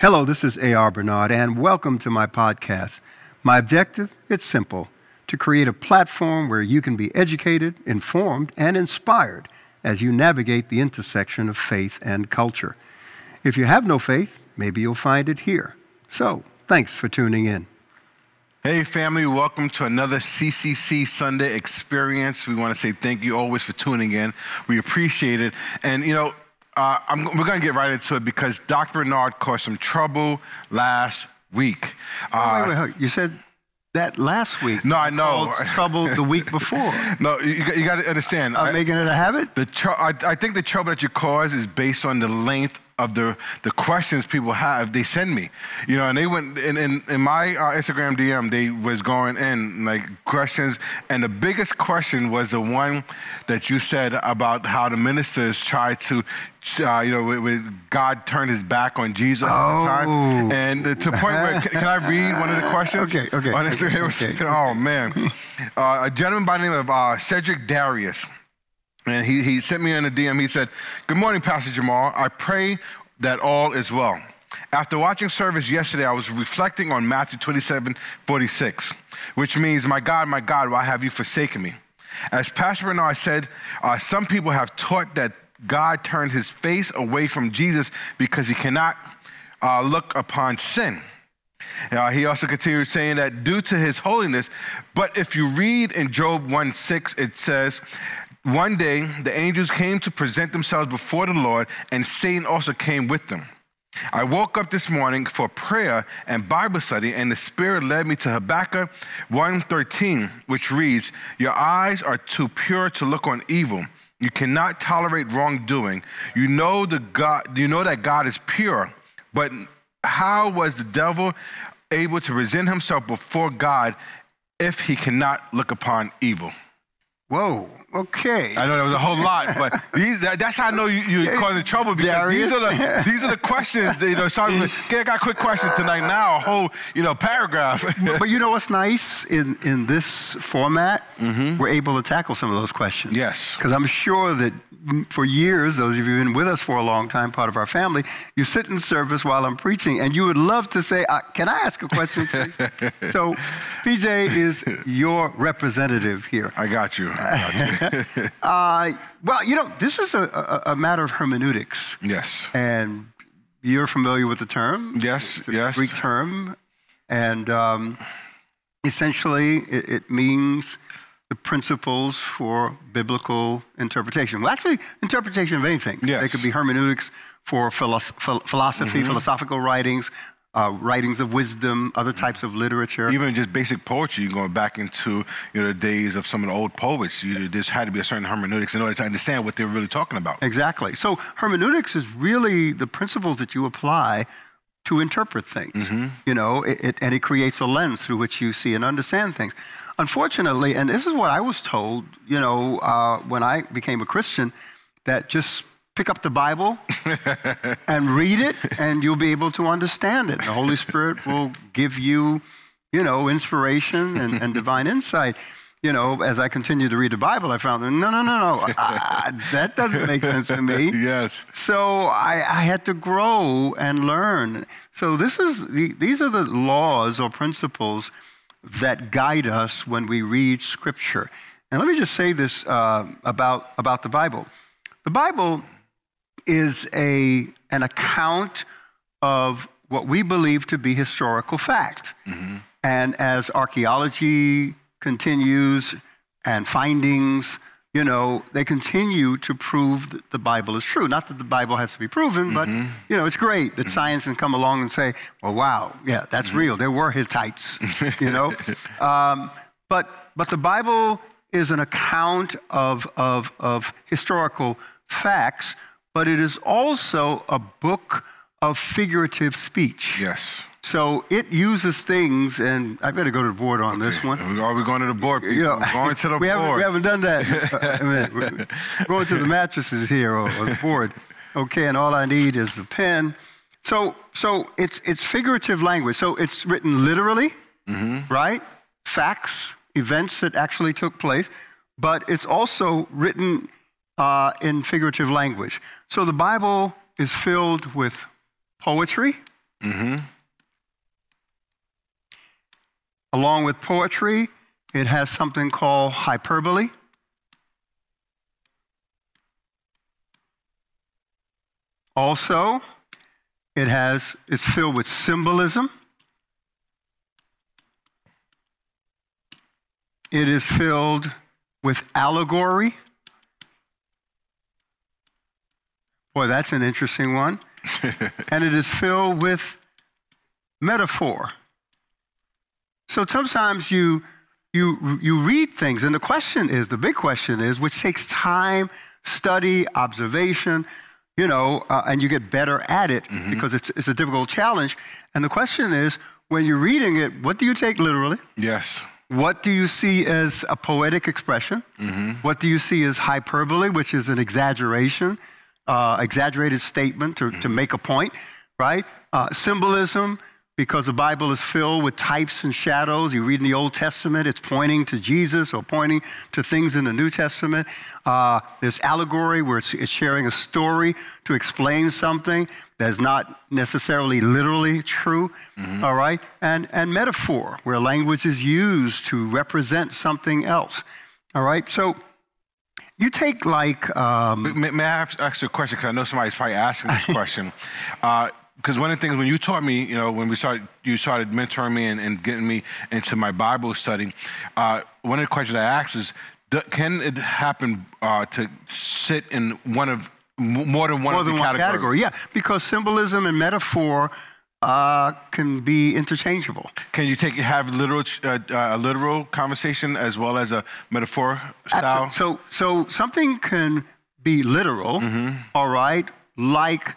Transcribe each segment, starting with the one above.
Hello, this is A.R. Bernard, and welcome to my podcast. My objective? It's simple to create a platform where you can be educated, informed, and inspired as you navigate the intersection of faith and culture. If you have no faith, maybe you'll find it here. So, thanks for tuning in. Hey, family, welcome to another CCC Sunday experience. We want to say thank you always for tuning in. We appreciate it. And, you know, uh, we're going to get right into it because Dr. Bernard caused some trouble last week. Uh, wait, wait, wait. You said that last week. No, I know. Trouble the week before. no, you, you got to understand. I'm making it a habit. The tr- I, I think the trouble that you cause is based on the length of the, the questions people have, they send me. You know, and they went in, in, in my uh, Instagram DM, they was going in like questions, and the biggest question was the one that you said about how the ministers try to, uh, you know, when God turned his back on Jesus oh. at the time, oh. and to the point where can, can, I read one of the questions? Okay, okay. On Instagram, okay. oh man, uh, a gentleman by the name of uh, Cedric Darius. And he, he sent me in a DM. He said, Good morning, Pastor Jamal. I pray that all is well. After watching service yesterday, I was reflecting on Matthew 27 46, which means, My God, my God, why have you forsaken me? As Pastor Bernard said, uh, some people have taught that God turned his face away from Jesus because he cannot uh, look upon sin. Uh, he also continues saying that due to his holiness, but if you read in Job 1 6, it says, one day, the angels came to present themselves before the Lord, and Satan also came with them. I woke up this morning for prayer and Bible study, and the Spirit led me to Habakkuk 1:13, which reads, "Your eyes are too pure to look on evil. You cannot tolerate wrongdoing. You know the God. You know that God is pure. But how was the devil able to present himself before God if he cannot look upon evil?" Whoa. Okay. I know there was a whole lot, but these, that, that's how I know you, you're causing trouble because Darius. these are the these are the questions. That, you know, sorry, okay, I got a quick question tonight. Now a whole you know paragraph. but you know what's nice in in this format? Mm-hmm. We're able to tackle some of those questions. Yes. Because I'm sure that for years, those of you who've been with us for a long time, part of our family, you sit in service while I'm preaching, and you would love to say, uh, Can I ask a question? so, PJ is your representative here. I got you. I got you. uh, well, you know, this is a, a, a, matter of hermeneutics. Yes. And you're familiar with the term. Yes, yes. Greek term. And um, essentially, it, it means the principles for biblical interpretation. Well, actually, interpretation of anything. Yes. They could be hermeneutics for philosophy, mm-hmm. philosophical writings, uh, writings of wisdom, other types of literature. Even just basic poetry, going back into you know, the days of some of the old poets, you, there had to be a certain hermeneutics in order to understand what they're really talking about. Exactly. So hermeneutics is really the principles that you apply to interpret things. Mm-hmm. You know, it, it, and it creates a lens through which you see and understand things. Unfortunately, and this is what I was told, you know, uh, when I became a Christian, that just pick up the Bible and read it, and you'll be able to understand it. The Holy Spirit will give you, you know, inspiration and, and divine insight. You know, as I continued to read the Bible, I found no, no, no, no, uh, that doesn't make sense to me. Yes. So I, I, had to grow and learn. So this is the, these are the laws or principles that guide us when we read Scripture. And let me just say this uh, about, about the Bible. The Bible is a, an account of what we believe to be historical fact. Mm-hmm. And as archaeology continues and findings you know, they continue to prove that the Bible is true. Not that the Bible has to be proven, but, mm-hmm. you know, it's great that mm-hmm. science can come along and say, well, wow, yeah, that's mm-hmm. real. There were Hittites, you know. Um, but, but the Bible is an account of, of, of historical facts, but it is also a book of figurative speech. Yes. So it uses things, and I better go to the board on okay. this one. Are we going to the board? You know, going to the we board. Haven't, we haven't done that. We're going to the mattresses here or, or the board. Okay, and all I need is the pen. So, so it's, it's figurative language. So it's written literally, mm-hmm. right? Facts, events that actually took place, but it's also written uh, in figurative language. So the Bible is filled with poetry, Along with poetry, it has something called hyperbole. Also, it has it's filled with symbolism. It is filled with allegory. Boy, that's an interesting one. and it is filled with metaphor. So sometimes you, you, you read things, and the question is the big question is, which takes time, study, observation, you know, uh, and you get better at it mm-hmm. because it's, it's a difficult challenge. And the question is, when you're reading it, what do you take literally? Yes. What do you see as a poetic expression? Mm-hmm. What do you see as hyperbole, which is an exaggeration, uh, exaggerated statement to, to make a point, right? Uh, symbolism, because the Bible is filled with types and shadows. You read in the Old Testament, it's pointing to Jesus or pointing to things in the New Testament. Uh, there's allegory where it's, it's, sharing a story to explain something that's not necessarily literally true, mm-hmm. all right? And, and metaphor, where language is used to represent something else, all right? So you take like. Um, may, may, I ask you a question? Because I know somebody's probably asking this question. Uh, because one of the things when you taught me, you know, when we started, you started mentoring me and, and getting me into my Bible study. Uh, one of the questions I asked is, can it happen uh, to sit in one of more than one more of than the one category? Yeah, because symbolism and metaphor uh, can be interchangeable. Can you take have literal uh, uh, a literal conversation as well as a metaphor style? Absolutely. So so something can be literal, mm-hmm. all right, like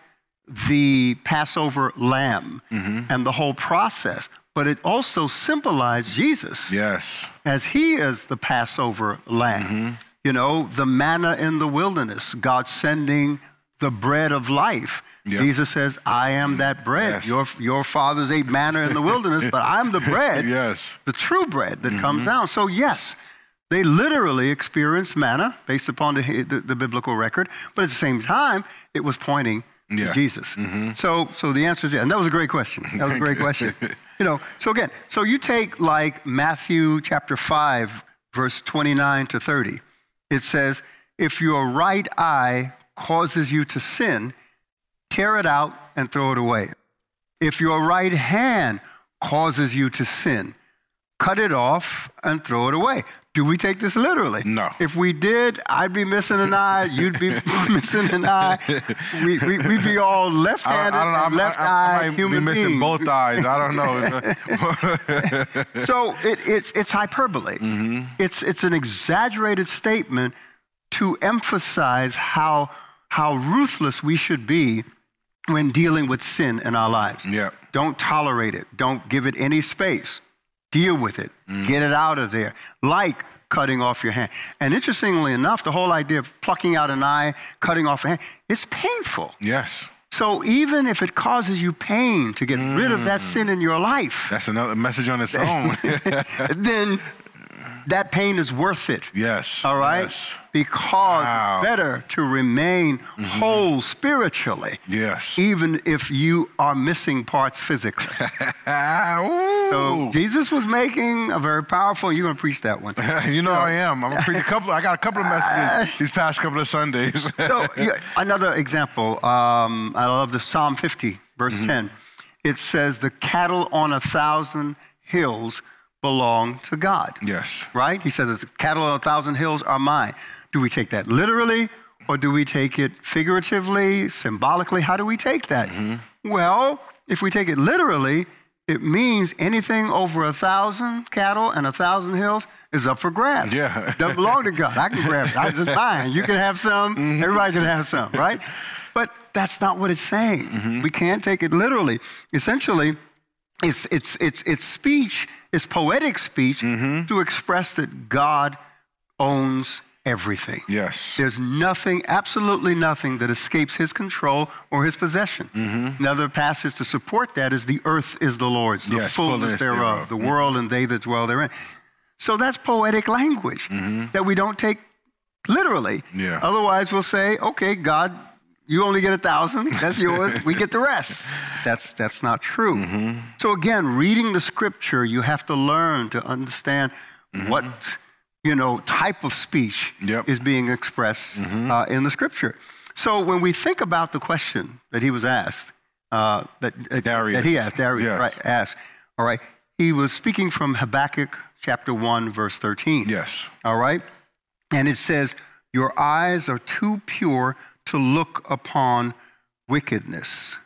the Passover lamb mm-hmm. and the whole process, but it also symbolized Jesus. Yes. As he is the Passover lamb. Mm-hmm. You know, the manna in the wilderness, God sending the bread of life. Jesus says, I am that bread. Yes. Your, your fathers ate manna in the wilderness, but I'm the bread, yes. the true bread that mm-hmm. comes down. So, yes, they literally experienced manna based upon the, the, the, biblical record, but at the same time, it was pointing yeah. Jesus. Mm-hmm. So, so the answer is yeah. And that was a great question. That was a great question. you know, so again, so you take like Matthew chapter 5, verse 29 to 30. It says, if your right eye causes you to sin, tear it out and throw it away. If your right hand causes you to sin, cut it off and throw it away. Do we take this literally? No. If we did, I'd be missing an eye. You'd be missing an eye. We, we, would be all left-handed, I, I know, left I, I, eye I human be missing both eyes. I don't know. so it, it's it's hyperbole. Mm-hmm. It's it's an exaggerated statement to emphasize how how ruthless we should be when dealing with sin in our lives. Yeah. Don't tolerate it. Don't give it any space. Deal with it. Mm. Get it out of there. Like cutting off your hand. And interestingly enough, the whole idea of plucking out an eye, cutting off a hand, it's painful. Yes. So even if it causes you pain to get mm. rid of that mm. sin in your life, that's another message on its own. then that pain is worth it. Yes. All right? Yes. Because wow. it's better to remain mm-hmm. whole spiritually. Yes. Even if you are missing parts physically. so Jesus was making a very powerful, you're going to preach that one. you know I am. I'm going to preach a couple, I got a couple of messages these past couple of Sundays. so yeah, another example, um, I love the Psalm 50, verse mm-hmm. 10. It says, the cattle on a thousand hills belong to God. Yes. Right? He says, the cattle on a thousand hills are mine. Do we take that literally or do we take it figuratively, symbolically? How do we take that? Mm-hmm. Well, if we take it literally, it means anything over a thousand cattle and a thousand hills is up for grabs. Yeah. Doesn't belong to God. I can grab it. I'm just mine. You can have some. Mm-hmm. Everybody can have some, right? But that's not what it's saying. Mm-hmm. We can't take it literally. Essentially, it's, it's, it's, it's speech, it's poetic speech mm-hmm. to express that God owns everything. Yes. There's nothing, absolutely nothing that escapes his control or his possession. Mm-hmm. Another passage to support that is the earth is the Lord's, the yes, fullness, fullness, thereof, thereof. the mm-hmm. world and they that dwell therein. So that's poetic language mm-hmm. that we don't take literally. Yeah. Otherwise, we'll say, okay, God you only get a thousand. That's yours. we get the rest. That's that's not true. Mm-hmm. So again, reading the scripture, you have to learn to understand mm-hmm. what you know type of speech yep. is being expressed mm-hmm. uh, in the scripture. So when we think about the question that he was asked, uh, that, uh, that he asked, Darius yes. right, asked, all right, he was speaking from Habakkuk chapter 1, verse 13. Yes. All right? And it says, Your eyes are too pure to look upon wickedness,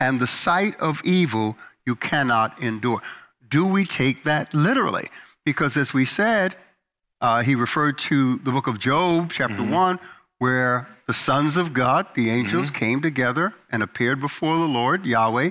and the sight of evil you cannot endure. Do we take that literally? Because as we said, uh, he referred to the book of Job, chapter mm-hmm. 1, where the sons of God, the angels, mm-hmm. came together and appeared before the Lord, Yahweh,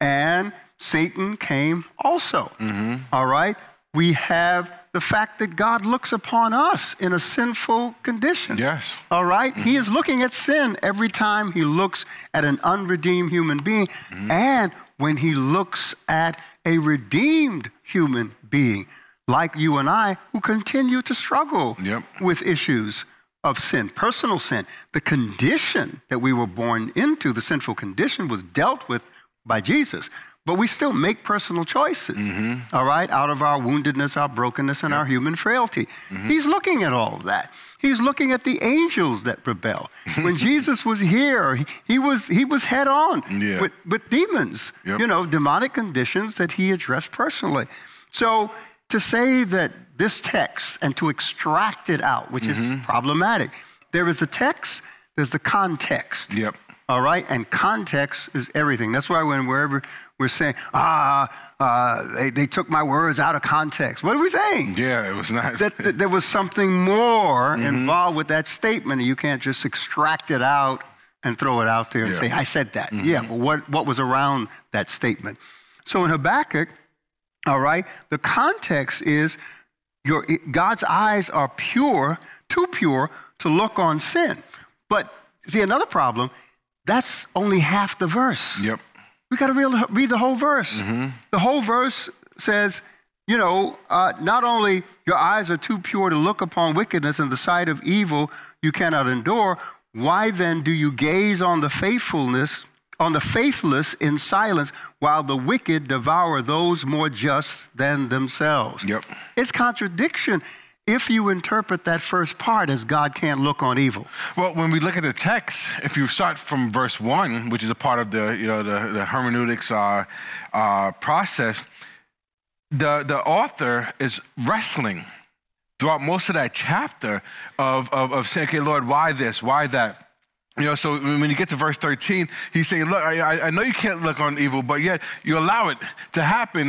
and Satan came also. Mm-hmm. All right? We have the fact that God looks upon us in a sinful condition. Yes. All right? mm-hmm. He is looking at sin every time he looks at an unredeemed human being mm-hmm. and when he looks at a redeemed human being like you and I who continue to struggle yep. with issues of sin, personal sin. The condition that we were born into, the sinful condition, was dealt with by Jesus. But we still make personal choices, mm-hmm. all right, out of our woundedness, our brokenness, and yep. our human frailty. Mm-hmm. He's looking at all of that. He's looking at the angels that rebel. When Jesus was here, he, he, was, he was head on yeah. with, with demons, yep. you know, demonic conditions that he addressed personally. So to say that this text and to extract it out, which mm-hmm. is problematic, there is a text, there's the context. Yep. All right? And context is everything. That's why when wherever we're saying, ah, uh, they, they took my words out of context. What are we saying? Yeah, it was not. that, that there was something more mm-hmm. involved with that statement. You can't just extract it out and throw it out there and yeah. say, I said that. Mm-hmm. Yeah, but what, what was around that statement? So in Habakkuk, all right, the context is your, God's eyes are pure, too pure to look on sin. But see, another problem, that's only half the verse. Yep. We got to read, read, the whole verse. Mm-hmm. The whole verse says, you know, uh, not only your eyes are too pure to look upon wickedness and the sight of evil you cannot endure, why then do you gaze on the faithfulness, on the faithless in silence, while the wicked devour those more just than themselves? Yep. It's contradiction if you interpret that first part as God can't look on evil. Well, when we look at the text, if you start from verse one, which is a part of the you know the, the hermeneutics uh, uh, process, the the author is wrestling throughout most of that chapter of, of, of saying, okay, Lord, why this? Why that? You know, so when you get to verse 13, he's saying, Look, I, I know you can't look on evil, but yet you allow it to happen.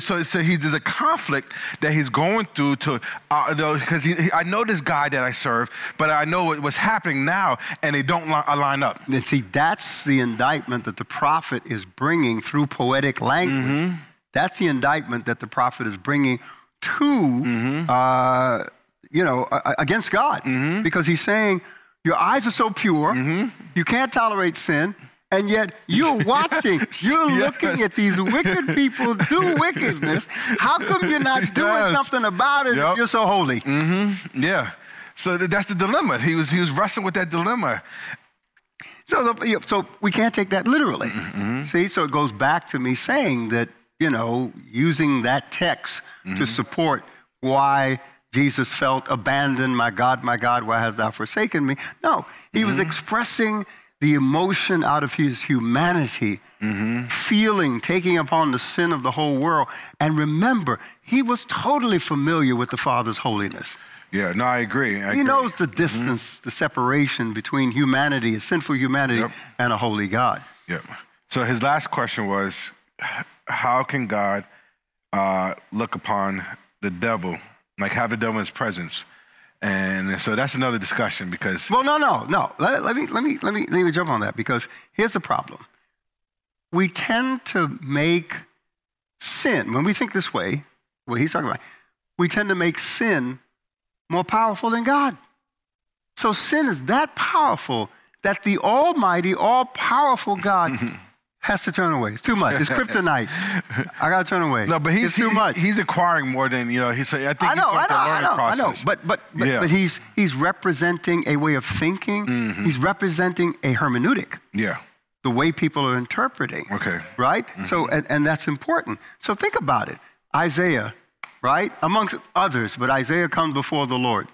So, so he, there's a conflict that he's going through to, because uh, I know this guy that I serve, but I know what's happening now, and they don't li- line up. And see, that's the indictment that the prophet is bringing through poetic language. Mm-hmm. That's the indictment that the prophet is bringing to, mm-hmm. uh, you know, against God. Mm-hmm. Because he's saying, your eyes are so pure, mm-hmm. you can't tolerate sin, and yet you're watching, you're yes. looking at these wicked people do wickedness. How come you're not doing yes. something about it yep. if you're so holy? Mm-hmm. Yeah. So that's the dilemma. He was, he was wrestling with that dilemma. So, the, so we can't take that literally. Mm-hmm. See, so it goes back to me saying that, you know, using that text mm-hmm. to support why Jesus felt abandoned. My God, my God, why hast thou forsaken me? No, he mm-hmm. was expressing the emotion out of his humanity, mm-hmm. feeling, taking upon the sin of the whole world. And remember, he was totally familiar with the Father's holiness. Yeah, no, I agree. I he agree. knows the mm-hmm. distance, mm-hmm. the separation between humanity, a sinful humanity, yep. and a holy God. Yep. So his last question was, how can God uh, look upon the devil like have the devil in his presence. And so that's another discussion because. Well, no, no, no. Let, let, me, let, me, let, me, let me jump on that because here's the problem. We tend to make sin, when we think this way, what he's talking about, we tend to make sin more powerful than God. So sin is that powerful that the Almighty, all powerful God has to turn away. It's too much. It's kryptonite. I gotta turn away. No, but he's it's too he- much. He's acquiring more than you know. He's. I think I know, he's I know, I know, I know. But but but, Yeah. but he's he's representing a way of thinking. Mm-hmm. He's representing a hermeneutic, yeah. the way people are interpreting. Okay. Right. Mm-hmm. So and, and that's important. So think about it. Isaiah, right, amongst others, but Isaiah comes before the Lord,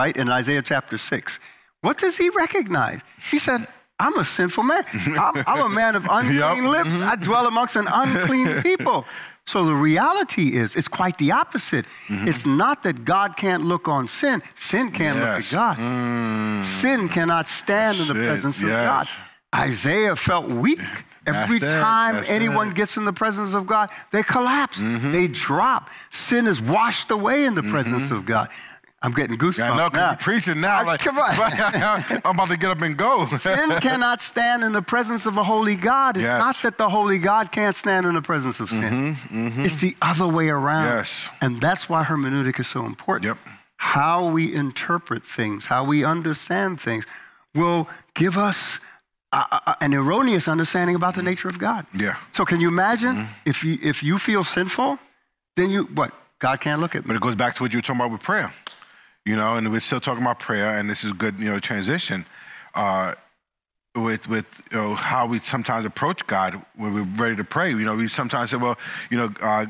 right, in Isaiah chapter six. What does he recognize? He said. I'm a sinful man. I'm, I'm a man of unclean. Mm-hmm. lips. I dwell amongst an unclean people. So the reality is, it's quite the opposite. Mm-hmm. It's not that God can't look on sin. Sin can't look at God. Sin cannot stand in the it. presence of God. Isaiah felt weak. Every That's time That's anyone it. gets in the presence of God, they collapse. Mm-hmm. They drop. Sin is washed away in the presence of God. I'm getting goosebumps Yeah, I know, now. you're preaching now. Like, come on. I'm about to get up and go. Sin cannot stand in the presence of a holy God. It's Yes. not that the holy God can't stand in the presence of sin. Mm-hmm, mm-hmm. It's the other way around. Yes. And that's why hermeneutic is so important. Yep. How we interpret things, how we understand things, will give us an erroneous understanding about the mm. nature of God. Yeah. So can you imagine mm-hmm. if you if you feel sinful, then you what? God can't look at me. But it goes back to what you were talking about with prayer, you know, and we're still talking about prayer, and this is good, you know, transition. Uh, with with you know how we sometimes approach God when we're ready to pray. You know, we sometimes say, well, you know, uh,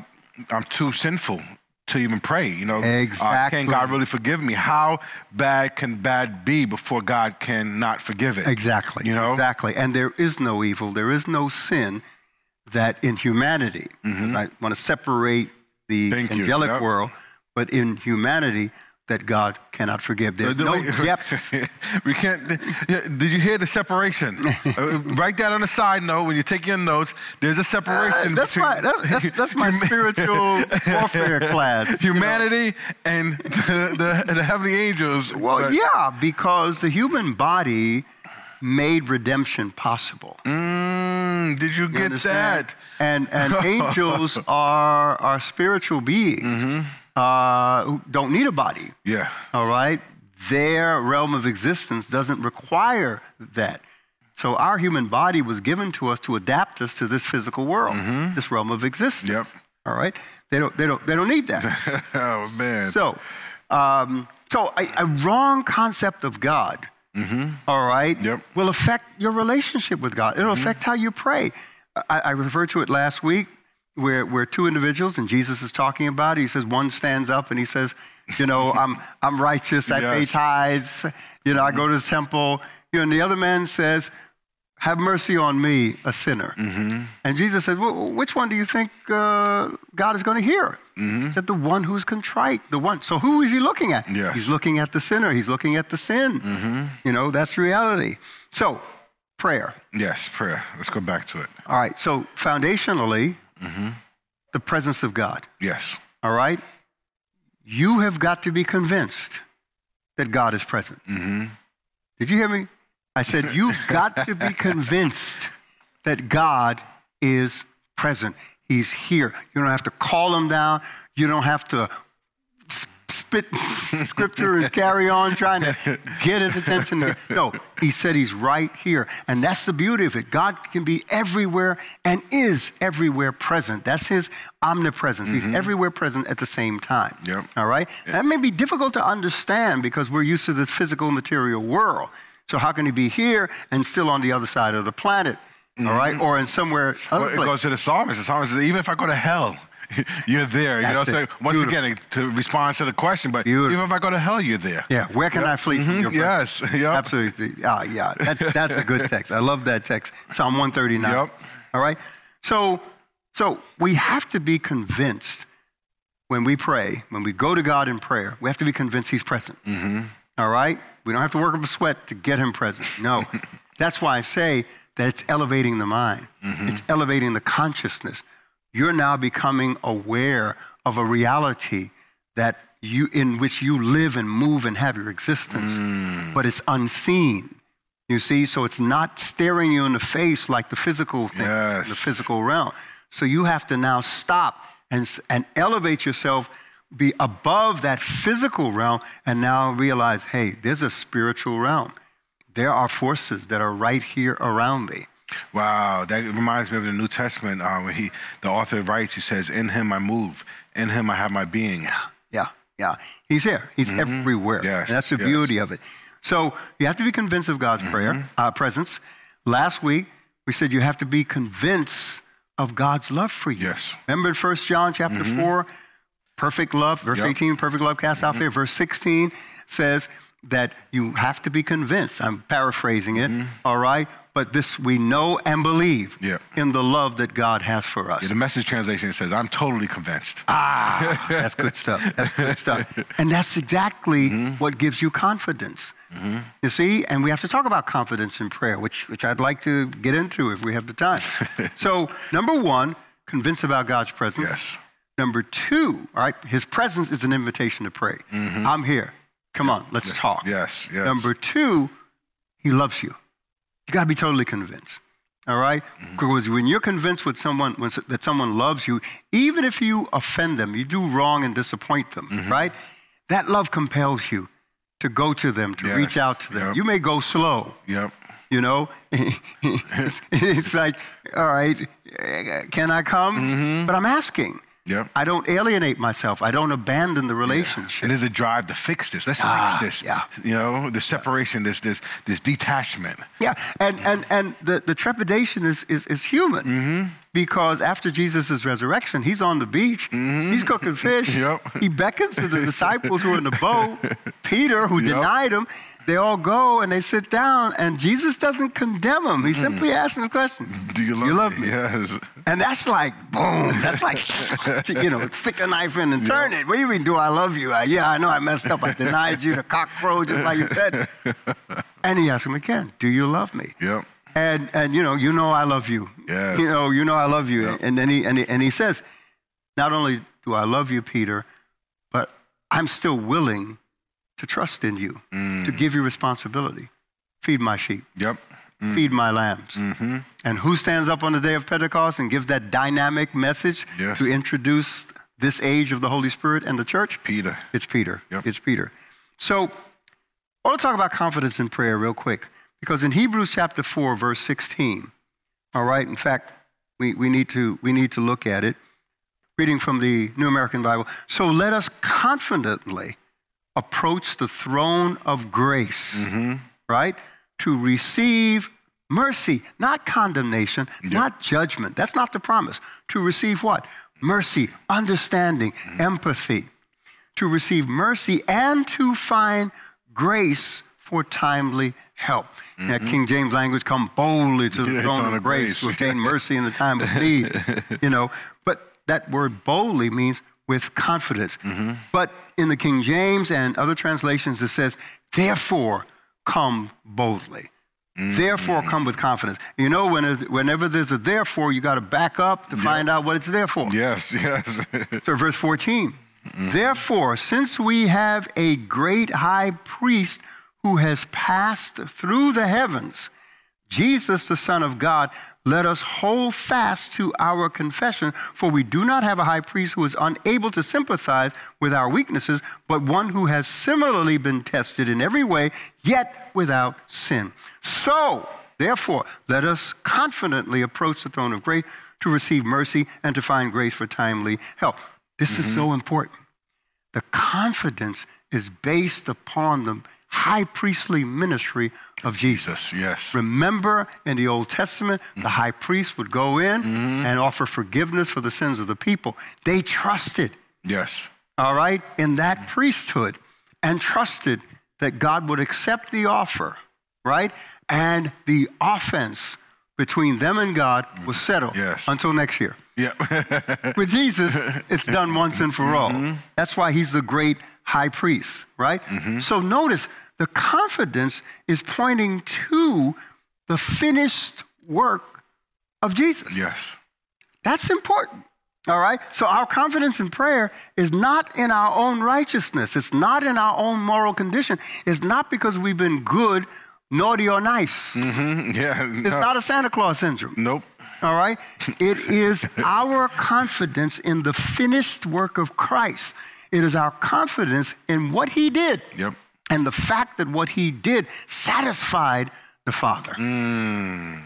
I'm too sinful to even pray. You know, uh, can God really forgive me? How bad can bad be before God can not forgive it? Exactly. You know? Exactly. And there is no evil, there is no sin that in humanity, I want to separate the Mm-hmm. Thank angelic Yep. world, but in humanity, that God cannot forgive. There's no depth. we can't. Did you hear the separation? Uh, write that on the side note when you take your notes. There's a separation Uh, that's, between my, that- that's, that's my spiritual warfare class. you know. humanity and the, the, the heavenly angels. Well, But- yeah, because the human body made redemption possible. Mm, did you You get understand? that? And and angels are are spiritual beings Mm-hmm. Uh, who don't need a body. Yeah. All right, their realm of existence doesn't require that. So our human body was given to us to adapt us to this physical world, this realm of existence. Mm-hmm. Yep. All right, they don't they don't they don't need that. oh man. So, um, so a, a wrong concept of God, all right, Mm-hmm. Yep. Mm-hmm. will affect your relationship with God. It'll affect how you pray. I, I referred to it last week where, where two individuals, and Jesus is talking about it. He says, one stands up and he says, you know, I'm, I'm righteous, I pay tithes, you know, I go to the temple. You know, and the other man says, have mercy on me, a sinner. Mm-hmm. And Jesus said, well, which one do you think uh, God is going to hear? Mm-hmm. He said, the one who's contrite, the one. So who is he looking at? Yes. He's looking at the sinner. He's looking at the sin. Mm-hmm. You know, that's reality. So, prayer. Yes, prayer. Let's go back to it. All right. So, foundationally, Mm-hmm. the presence of God. Yes. All right? You have got to be convinced that God is present. Mm-hmm. Did you hear me? I said, you've got to be convinced that God is present. He's here. You don't have to call him down. You don't have to spit scripture and carry on trying to get his attention. There. No, he said he's right here. And that's the beauty of it. God can be everywhere and is everywhere present. That's his omnipresence. He's mm-hmm. everywhere present at the same time. Yep. All right? That may be difficult to understand because we're used to this physical material world. So how can he be here and still on the other side of the planet? All mm-hmm. right? Or in somewhere Well, it place? goes to the psalmist. The psalmist says, even if I go to hell, you're there. You know, That's so it. once Beautiful. again, to respond to the question, but Beautiful. even if I go to hell, you're there. Yeah, where can I flee from mm-hmm. presence? Yes. Yep. Absolutely. Ah, yeah, that, that's a good text. I love that text. Psalm 139. Yep. All right. So, so we have to be convinced when we pray, when we go to God in prayer, we have to be convinced He's present. Mm-hmm. All right. We don't have to work up a sweat to get Him present. No. that's why I say that it's elevating the mind. Mm-hmm. It's elevating the consciousness. You're now becoming aware of a reality that you in which you live and move and have your existence, mm. but it's unseen. You see, so it's not staring you in the face like the physical thing, Yes. the physical realm. So you have to now stop and, and elevate yourself, be above that physical realm, and now realize, hey, there's a spiritual realm. There are forces that are right here around me. Wow, that reminds me of the New Testament. Uh, when he, the author writes, he says, "In Him I move, in Him I have my being." Yeah, yeah, yeah. He's here. He's mm-hmm. everywhere. Yes, And that's the yes. beauty of it. So you have to be convinced of God's prayer, mm-hmm. uh, presence. Last week we said you have to be convinced of God's love for you. Yes. Remember in 1 John chapter mm-hmm. 4, perfect love, verse Yep. 18, perfect love cast out fear. Verse 16 says that you have to be convinced. I'm paraphrasing it, all right? But this we know and believe Yeah. in the love that God has for us. The message translation says, "I'm totally convinced." Ah, that's good stuff. That's good stuff. And that's exactly mm-hmm. what gives you confidence. Mm-hmm. You see, and we have to talk about confidence in prayer, which, which I'd like to get into if we have the time. so, number one, convinced about God's presence. Yes. Number two, all right, his presence is an invitation to pray. Mm-hmm. I'm here. Come on, let's talk. Yes, yes. Number two, he loves you. You got to be totally convinced. All right? Mm-hmm. Because when you're convinced with someone when, that someone loves you, even if you offend them, you do wrong and disappoint them, mm-hmm. right? That love compels you to go to them, to Yes. reach out to them. Yep. You may go slow, Yep. you know? it's, it's like, all right, can I come? Mm-hmm. But I'm asking. Yep. I don't alienate myself. I don't abandon the relationship. And there's a drive to fix this. Let's Ah, fix this. yeah. You know, the separation, this this this detachment. Yeah, and, and, and the, the trepidation is, is, is human Mm-hmm. Because after Jesus' resurrection, he's on the beach, he's cooking fish, Yep. he beckons to the disciples who are in the boat, Peter, who Yep. denied him. They all go and they sit down, and Jesus doesn't condemn them. He simply asks them the question Do you love, me? Yes. And that's like, boom, that's like, you know, stick a knife in and turn it. What do you mean, do I love you? Uh, yeah, I know I messed up. I denied you, the cock crowed just like you said. And he asks him again, do you love me? Yep. And, and you know, you know I love you. Yes. You know, you know I love you. Yep. And then he, and, he, and he says, not only do I love you, Peter, but I'm still willing to trust in you, Mm. to give you responsibility. Feed my sheep, Yep. feed my lambs. Mm-hmm. And who stands up on the day of Pentecost and gives that dynamic message Yes. to introduce this age of the Holy Spirit and the church? Peter. It's Peter. Yep. It's Peter. So I want to talk about confidence in prayer real quick because in Hebrews chapter 4, verse 16, all right, in fact, we, we, need, to, we need to look at it. Reading from the New American Bible. So let us confidently approach the throne of grace, mm-hmm. right? To receive mercy, not condemnation, not judgment. That's not the promise. To receive what? Mercy, understanding, mm. empathy. To receive mercy and to find grace for timely help. Now, mm-hmm. King James language, come boldly to the throne of grace to obtain mercy in the time of need. you know, but that word boldly means with confidence. Mm-hmm. But in the King James and other translations, it says, therefore come boldly. Mm-hmm. Therefore, come with confidence. You know, when whenever there's a therefore, you got to back up to find out what it's there for. Yes. Yes. So, verse 14. Therefore, since we have a great high priest who has passed through the heavens, Jesus, the Son of God, let us hold fast to our confession, for we do not have a high priest who is unable to sympathize with our weaknesses, but one who has similarly been tested in every way, yet without sin. So, therefore, let us confidently approach the throne of grace to receive mercy and to find grace for timely help. This is mm-hmm. so important. The confidence is based upon the high priestly ministry of Jesus. yes. Remember in the Old Testament, the mm-hmm. high priest would go in mm-hmm. and offer forgiveness for the sins of the people. They trusted, Yes. all right, in that priesthood and trusted that God would accept the offer, right? And the offense between them and God was settled Yes. until next year. Yeah. With Jesus, it's done once and for all. Mm-hmm. That's why he's the great high priest, right? So notice the confidence is pointing to the finished work of Jesus. yes. That's important. All right? So our confidence in prayer is not in our own righteousness. It's not in our own moral condition. It's not because we've been good, naughty, or nice. Mhm. Yeah. It's not a Santa Claus syndrome. Nope. All right? It is our confidence in the finished work of Christ. It is our confidence in what he did Yep. and the fact that what he did satisfied the Father. Mm.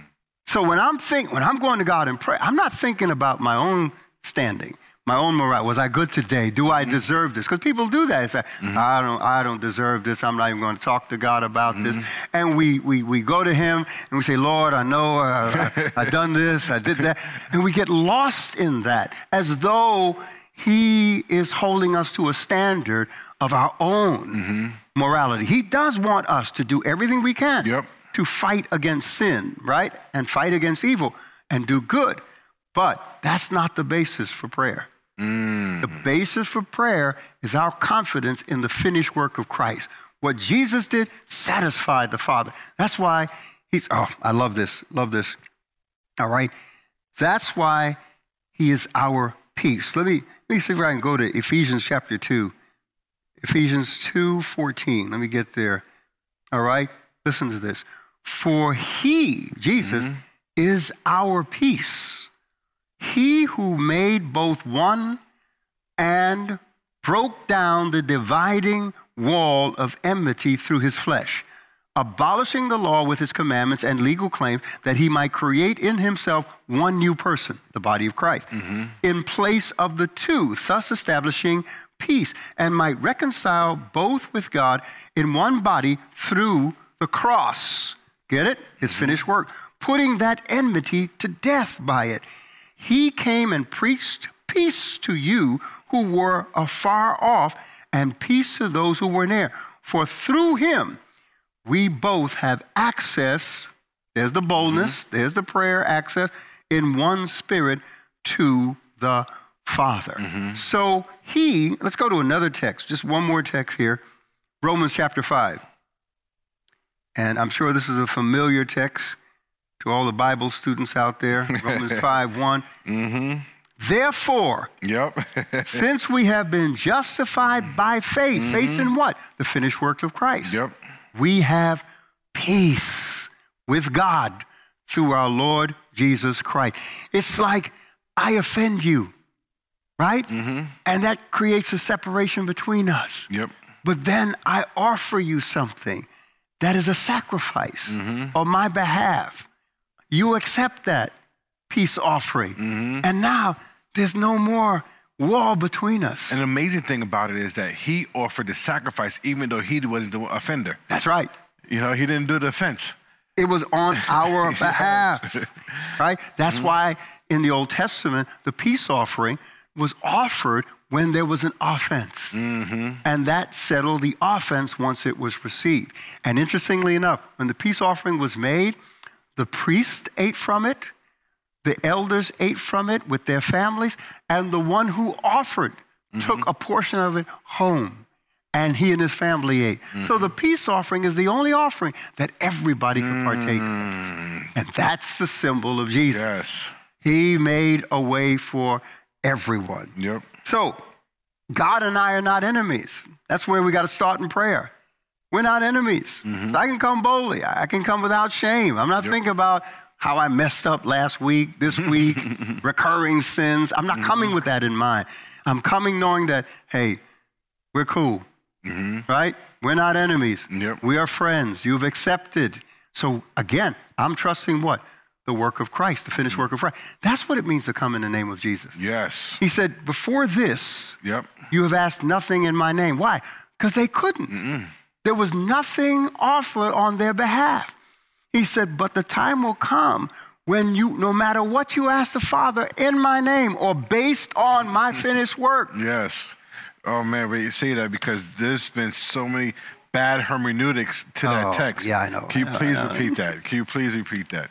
So when I'm think when I'm going to God and pray, I'm not thinking about my own standing, my own morale. Was I good today? Do I mm-hmm. deserve this? Because people do that. They mm-hmm. say, I don't, I don't deserve this. I'm not even going to talk to God about this. Mm-hmm. And we, we, we go to Him and we say, Lord, I know uh, I, I done this, I did that. And we get lost in that as though He is holding us to a standard of our own mm-hmm. morality. He does want us to do everything we can Yep. to fight against sin, right? And fight against evil and do good. But that's not the basis for prayer. Mm. The basis for prayer is our confidence in the finished work of Christ. What Jesus did satisfied the Father. That's why he's, oh, I love this, love this. All right. That's why he is our peace. Let me, let me see if I can go to Ephesians chapter 2. Ephesians 2 14. Let me get there. All right? Listen to this. For he, Jesus, mm-hmm. is our peace. He who made both one and broke down the dividing wall of enmity through his flesh, abolishing the law with his commandments and legal claims, that he might create in himself one new person, the body of Christ, mm-hmm. in place of the two, thus establishing peace, and might reconcile both with God in one body through the cross. Get it? His mm-hmm. finished work. Putting that enmity to death by it. He came and preached peace to you who were afar off, and peace to those who were near. For through him we both have access, there's the boldness, mm-hmm. there's the prayer access, in one spirit to the Father. Mm-hmm. So he, let's go to another text, just one more text here Romans chapter 5. And I'm sure this is a familiar text to all the Bible students out there. Romans 5 one Mm-hmm. Therefore, Yep. since we have been justified by faith, faith mm-hmm. in what? The finished works of Christ. yep. We have peace with God through our Lord Jesus Christ. It's like I offend you, right? Mm-hmm. And that creates a separation between us. Yep. But then I offer you something that is a sacrifice mm-hmm. on my behalf. You accept that peace offering. Mm-hmm. And now there's no more wall between us. And the amazing thing about it is that he offered the sacrifice even though he wasn't the offender. That's right. You know, he didn't do the offense. It was on our behalf, right? That's mm-hmm. why in the Old Testament, the peace offering was offered when there was an offense. Mm-hmm. And that settled the offense once it was received. And interestingly enough, when the peace offering was made, the priest ate from it, the elders ate from it with their families, and the one who offered took mm-hmm. a portion of it home. And he and his family ate. So the mm-hmm. peace offering is the only offering that everybody could partake in. Mm-hmm. And that's the symbol of Jesus. Yes. He made a way for everyone. Yep. So, God and I are not enemies. That's where we got to start in prayer. We're not enemies. So I can come boldly. I can come without shame. I'm not thinking about how I messed up last week, this week, recurring sins. I'm not coming mm-hmm. with that in mind. I'm coming knowing that, hey, we're cool, mm-hmm. right? We're not enemies. Yep. We are friends. You've accepted. So again, I'm trusting what? The work of Christ, the finished mm-hmm. work of Christ. That's what it means to come in the name of Jesus. Yes. He said, Before this, Yep. you have asked nothing in my name. Why? Because they couldn't. There was nothing offered on their behalf. He said, But the time will come when you, no matter what you ask the Father in my name or based on my mm. finished work, Yes. Oh man, but you say that because there's been so many bad hermeneutics to that Oh, text. yeah, I know. Can you please repeat that? Can you please repeat that?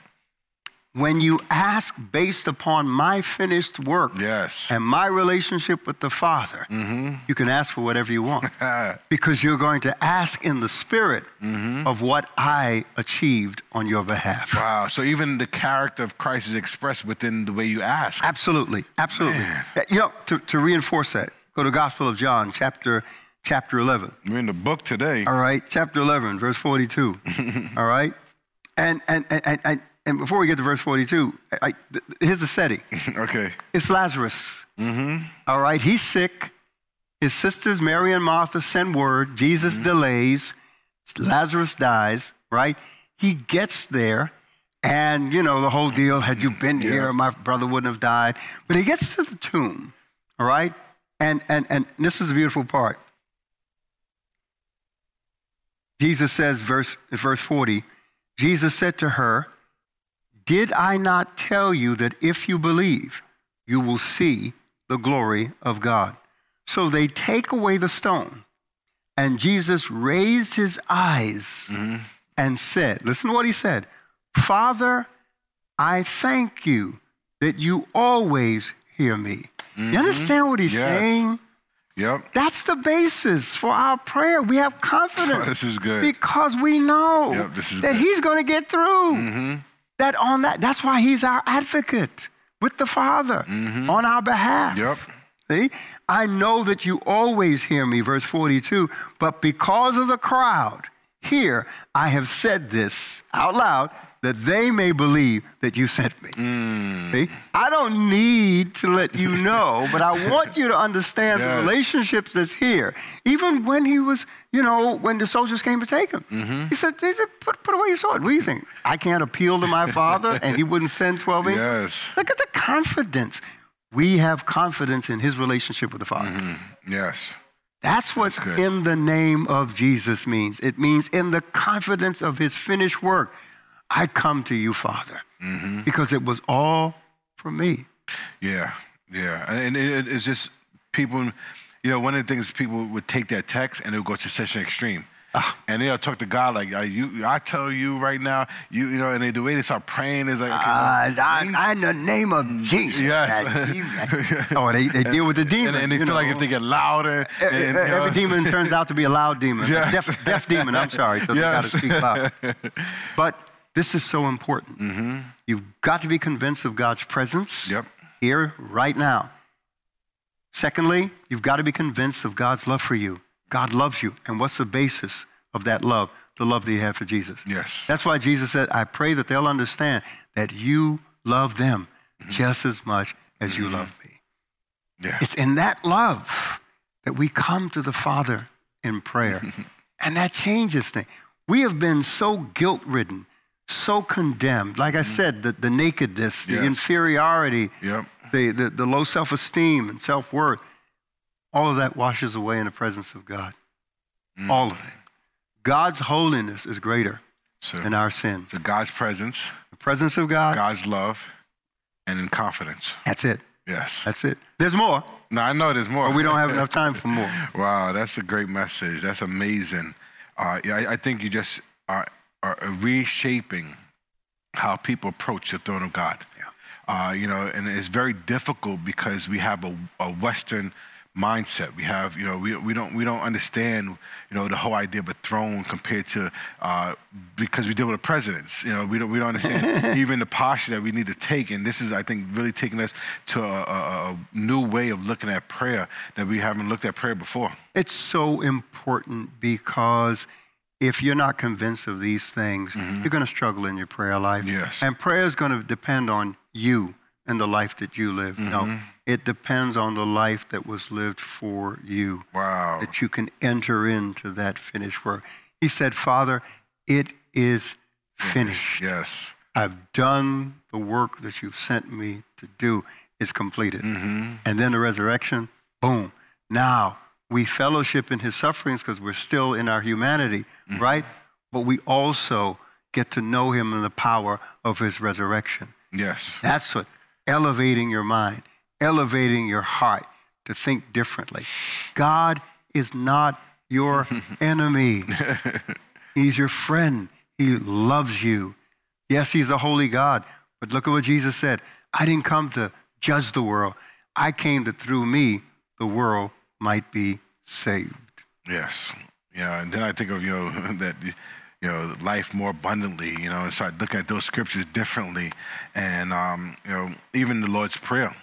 When you ask based upon my finished work Yes. and my relationship with the Father, mm-hmm. you can ask for whatever you want. because you're going to ask in the spirit mm-hmm. of what I achieved on your behalf. Wow. So even the character of Christ is expressed within the way you ask. Absolutely, absolutely. You know, to, to reinforce that, go to Gospel of John, chapter chapter 11. We're in the book today. All right, chapter 11, verse 42. all right, and and and and, and before we get to verse 42, I, th- here's the setting. okay. It's Lazarus. Mm-hmm. All right, he's sick. His sisters, Mary and Martha, send word. Jesus delays. Lazarus dies, right? He gets there, And, you know, the whole deal had you been here, my brother wouldn't have died. But he gets to the tomb, all right? And, and, and this is the beautiful part. Jesus says, verse, verse 40, Jesus said to her, Did I not tell you that if you believe, you will see the glory of God? So they take away the stone. And Jesus raised his eyes mm-hmm. and said, Listen to what he said Father, I thank you that you always hear me. Mm-hmm. You understand what he's yes. saying? Yep. That's the basis for our prayer. We have confidence. Oh, this is good. Because we know yep, that good. he's going to get through. Mm-hmm. That on that, that's why he's our advocate with the Father mm-hmm. on our behalf. Yep. See? I know that you always hear me, verse 42, but because of the crowd, here I have said this out loud that they may believe that you sent me. Mm. See? I don't need to let you know, but I want you to understand yes. the relationships that's here. Even when he was, you know, when the soldiers came to take him, mm-hmm. he said, he said put, put away your sword. What do you think? I can't appeal to my father and he wouldn't send 12 angels? Yes. Look at the confidence. We have confidence in his relationship with the Father. Mm-hmm. Yes. That's what That's in the name of Jesus means. It means in the confidence of his finished work. I come to you, Father, mm-hmm. because it was all for me. Yeah, yeah. And it, it's just people, you know, one of the things people would take that text and it would go to such an extreme. Ah. And they'll talk to God like, you, I tell you right now, you, you know, and they, the way they start praying is like, okay, uh, I, in the name of Jesus. Yes. oh, they, they deal with the demon. And, and they feel know. like if they get louder. And, every demon turns out to be a loud demon. Yes. Deaf, deaf demon, I'm sorry. So yes. they got to speak loud. But this is so important. Mm-hmm. You've got to be convinced of God's presence yep. here, right now. Secondly, you've got to be convinced of God's love for you. God loves you. And what's the basis of that love? The love that you have for Jesus. Yes. That's why Jesus said, I pray that they'll understand that you love them mm-hmm. just as much as you mm-hmm. love me. Yeah. It's in that love that we come to the Father in prayer. and that changes things. We have been so guilt ridden so condemned. Like I mm-hmm. said, the, the nakedness, the yes. inferiority, yep. the, the, the low self esteem and self worth, all of that washes away in the presence of God. Mm. All of it. God's holiness is greater so, than our sin. So God's presence, the presence of God, God's love, and in confidence. That's it. Yes. That's it. There's more. No, I know there's more. But we don't have enough time for more. wow, that's a great message. That's amazing. Uh, yeah, I, I, think you just uh, are reshaping how people approach the throne of God. Yeah. Uh, you know, and it's very difficult because we have a, a, Western mindset. We have, you know, we, we don't we don't understand, you know, the whole idea of a throne compared to uh, because we deal with presidents. You know, we don't we don't understand even the posture that we need to take. And this is, I think, really taking us to a, a new way of looking at prayer that we haven't looked at prayer before. It's so important because if you're not convinced of these things, mm-hmm. you're going to struggle in your prayer life. Yes. And prayer is going to depend on you and the life that you live. Mm-hmm. No, it depends on the life that was lived for you. Wow. That you can enter into that finished work. He said, Father, it is finished. Yes. I've done the work that you've sent me to do. It's completed. Mm-hmm. And then the resurrection, boom. Now we fellowship in his sufferings because we're still in our humanity, mm-hmm. right? But we also get to know him in the power of his resurrection. Yes. That's what elevating your mind, elevating your heart to think differently. God is not your enemy. He's your friend. He loves you. Yes, he's a holy God, but look at what Jesus said. I didn't come to judge the world. I came to through me the world might be saved. Yes. Yeah, and then I think of, you know, that, you know, life more abundantly, you know, and start looking at those scriptures differently. And, um, you know, even the Lord's Prayer,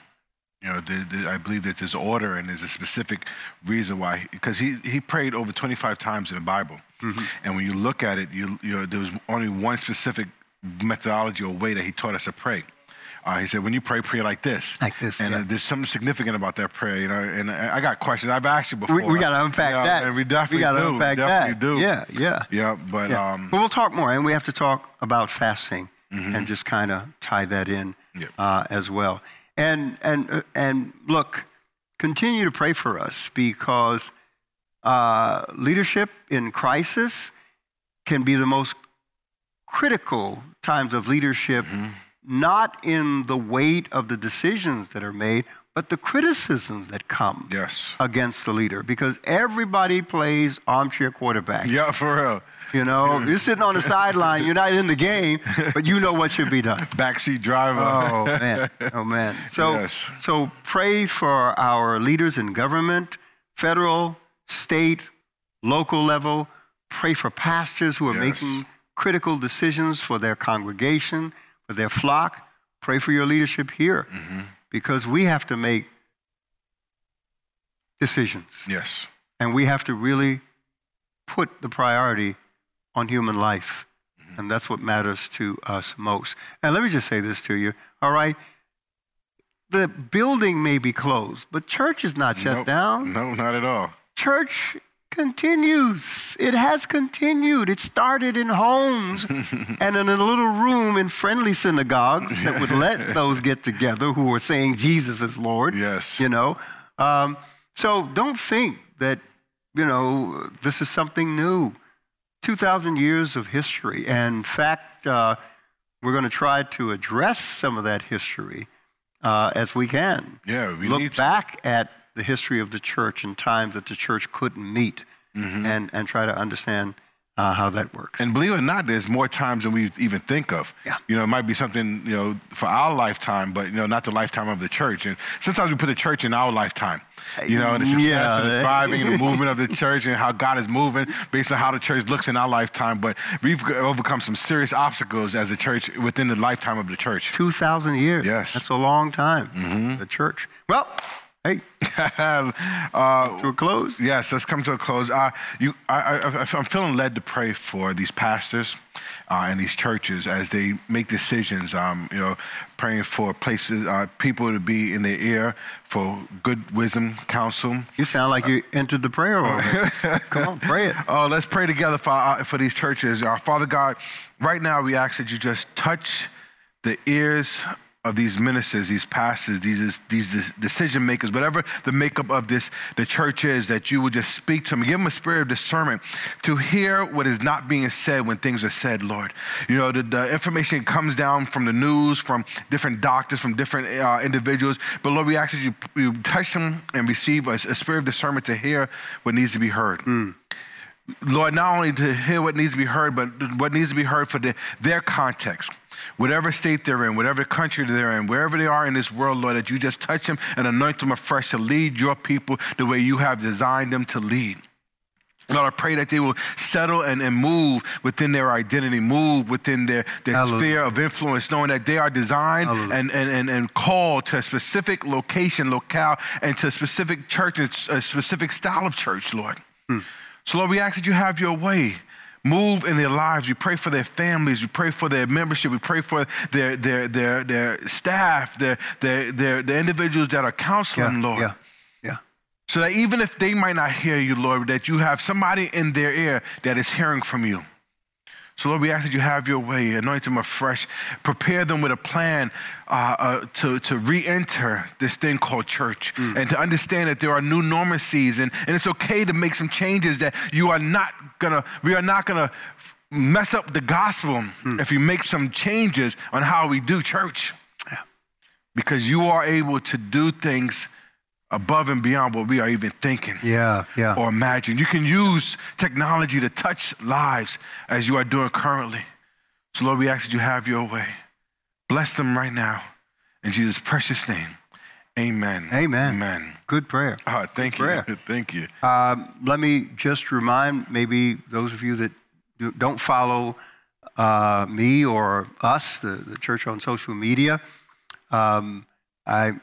you know, the, the, I believe that there's order and there's a specific reason why, because he, he prayed over 25 times in the Bible. Mm-hmm. And when you look at it, you, you know, there was only one specific methodology or way that he taught us to pray. Uh, he said, when you pray, pray like this. Like this. And yeah. uh, there's something significant about that prayer, you know. And I, got questions. I've asked you before. We, we got to unpack you know, that. And we definitely we gotta do. unpack definitely that. do. Yeah, yeah. Yeah, but. Yeah. Um, but we'll talk more. And we have to talk about fasting and just kind of tie that in Yep. uh, as well. And and uh, and look, continue to pray for us because uh, leadership in crisis can be the most critical times of leadership, not in the weight of the decisions that are made, but the criticisms that come Yes. against the leader because everybody plays armchair quarterback. Yeah, for real. You know, you're sitting on the sideline, you're not in the game, but you know what should be done. Backseat driver. Oh man, oh man. So, Yes. so pray for our leaders in government, federal, state, local level. Pray for pastors who are Yes. making critical decisions for their congregation, for their flock. Pray for your leadership here, Mm-hmm. because we have to make decisions, Yes. and we have to really put the priority on human life. Mm-hmm. And that's what matters to us most. And let me just say this to you, all right? The building may be closed, but church is not shut Nope. down. No, not at all. Church continues. It has continued. It started in homes and in a little room in friendly synagogues that would let those get together who were saying Jesus is Lord. Yes. You know? Um, so don't think that, you know, this is something new. 2,000 years of history. And in fact, uh, we're going to try to address some of that history uh, as we can. Yeah, we Look need to. back at the history of the church and times that the church couldn't meet Mm-hmm. and, and try to understand uh, how that works. And believe it or not, there's more times than we even think of. Yeah. You know, it might be something, you know, for our lifetime, but, you know, not the lifetime of the church. And sometimes we put the church in our lifetime, you know, and the success Yeah. and the thriving and the movement of the church and how God is moving based on how the church looks in our lifetime. But we've overcome some serious obstacles as a church within the lifetime of the church. 2,000 years. Yes. That's a long time, the church. Well, hey, uh, to a close. Yes, let's come to a close. Uh, you, I, I, I'm feeling led to pray for these pastors uh, and these churches as they make decisions. Um, you know, praying for places, uh, people to be in their ear for good wisdom, counsel. You sound like you entered the prayer room. Come on, pray it. Oh, let's pray together for, uh, for these churches. Uh, Father God, right now we ask that you just touch the ears of these ministers, these pastors, these, these decision makers, whatever the makeup of this the church is, that you would just speak to them, give them a spirit of discernment to hear what is not being said when things are said, Lord. You know, the, the information comes down from the news, from different doctors, from different uh, individuals. But Lord, we ask that you, you touch them and receive a, a spirit of discernment to hear what needs to be heard. Lord, not only to hear what needs to be heard, but what needs to be heard for the, their context. Whatever state they're in, whatever country they're in, wherever they are in this world, Lord, that you just touch them and anoint them afresh to lead your people the way you have designed them to lead. Lord, I pray that they will settle and, and move within their identity, move within their, their Hallelujah. sphere of influence, knowing that they are designed Hallelujah. and, and, and, and called to a specific location, locale, and to a specific church, and a specific style of church, Lord. Hmm. So, Lord, we ask that you have your way. Move in their lives. We pray for their families. We pray for their membership. We pray for their, their, their, their staff, their, their, their, the individuals that are counseling, Lord. yeah, yeah. So that even if they might not hear you, Lord, that you have somebody in their ear that is hearing from you. So, Lord, we ask that you have your way, anoint them afresh, prepare them with a plan uh, uh, to, to re enter this thing called church and to understand that there are new normacies and, and it's okay to make some changes that you are not gonna, we are not gonna mess up the gospel if you make some changes on how we do church. Yeah. Because you are able to do things above and beyond what we are even thinking Yeah, yeah. or imagine. You can use technology to touch lives as you are doing currently. So, Lord, we ask that you have your way. Bless them right now. In Jesus' precious name, amen. Amen. Amen. Good prayer. Oh, thank you. prayer. Thank you. Um, let me just remind maybe those of you that do- don't follow uh, me or us, the, the church on social media. Um, I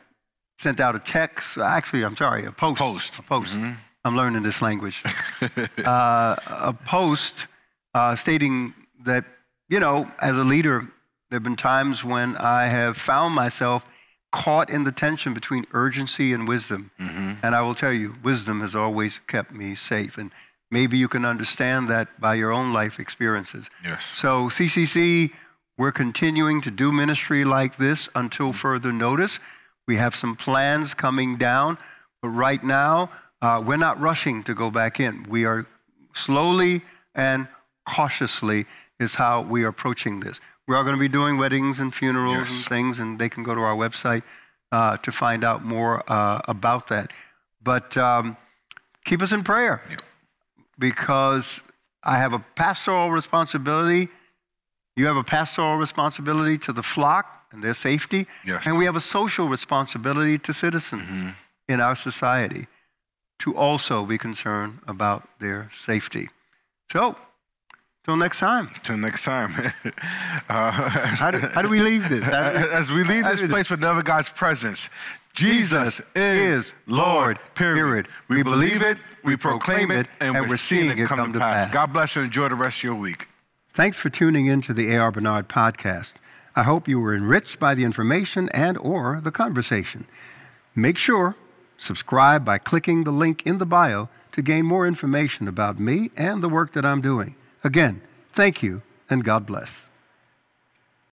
sent out a text, actually, I'm sorry, a post. Post. A post. I'm learning this language. uh, a post uh, stating that, you know, as a leader, there have been times when I have found myself caught in the tension between urgency and wisdom. And I will tell you, wisdom has always kept me safe. And maybe you can understand that by your own life experiences. Yes. So, CCC, We're continuing to do ministry like this until further notice. We have some plans coming down, but right now, uh, we're not rushing to go back in. We are slowly and cautiously is how we are approaching this. We are going to be doing weddings and funerals yes. and things, and they can go to our website uh, to find out more uh, about that. But um, keep us in prayer yep. because I have a pastoral responsibility. You have a pastoral responsibility to the flock and their safety. Yes. And we have a social responsibility to citizens mm-hmm. in our society to also be concerned about their safety. So, till next time. Till next time. uh, how, do, how, do, we leave this? As we leave this place with never God's presence, Jesus, is Lord, period. period. We, we believe it, we proclaim it, and, and we're seeing it come, come to pass. pass. God bless you and enjoy the rest of your week. Thanks for tuning in to the A.R. Bernard podcast. I hope you were enriched by the information and or the conversation. Make sure subscribe by clicking the link in the bio to gain more information about me and the work that I'm doing. Again, thank you and God bless.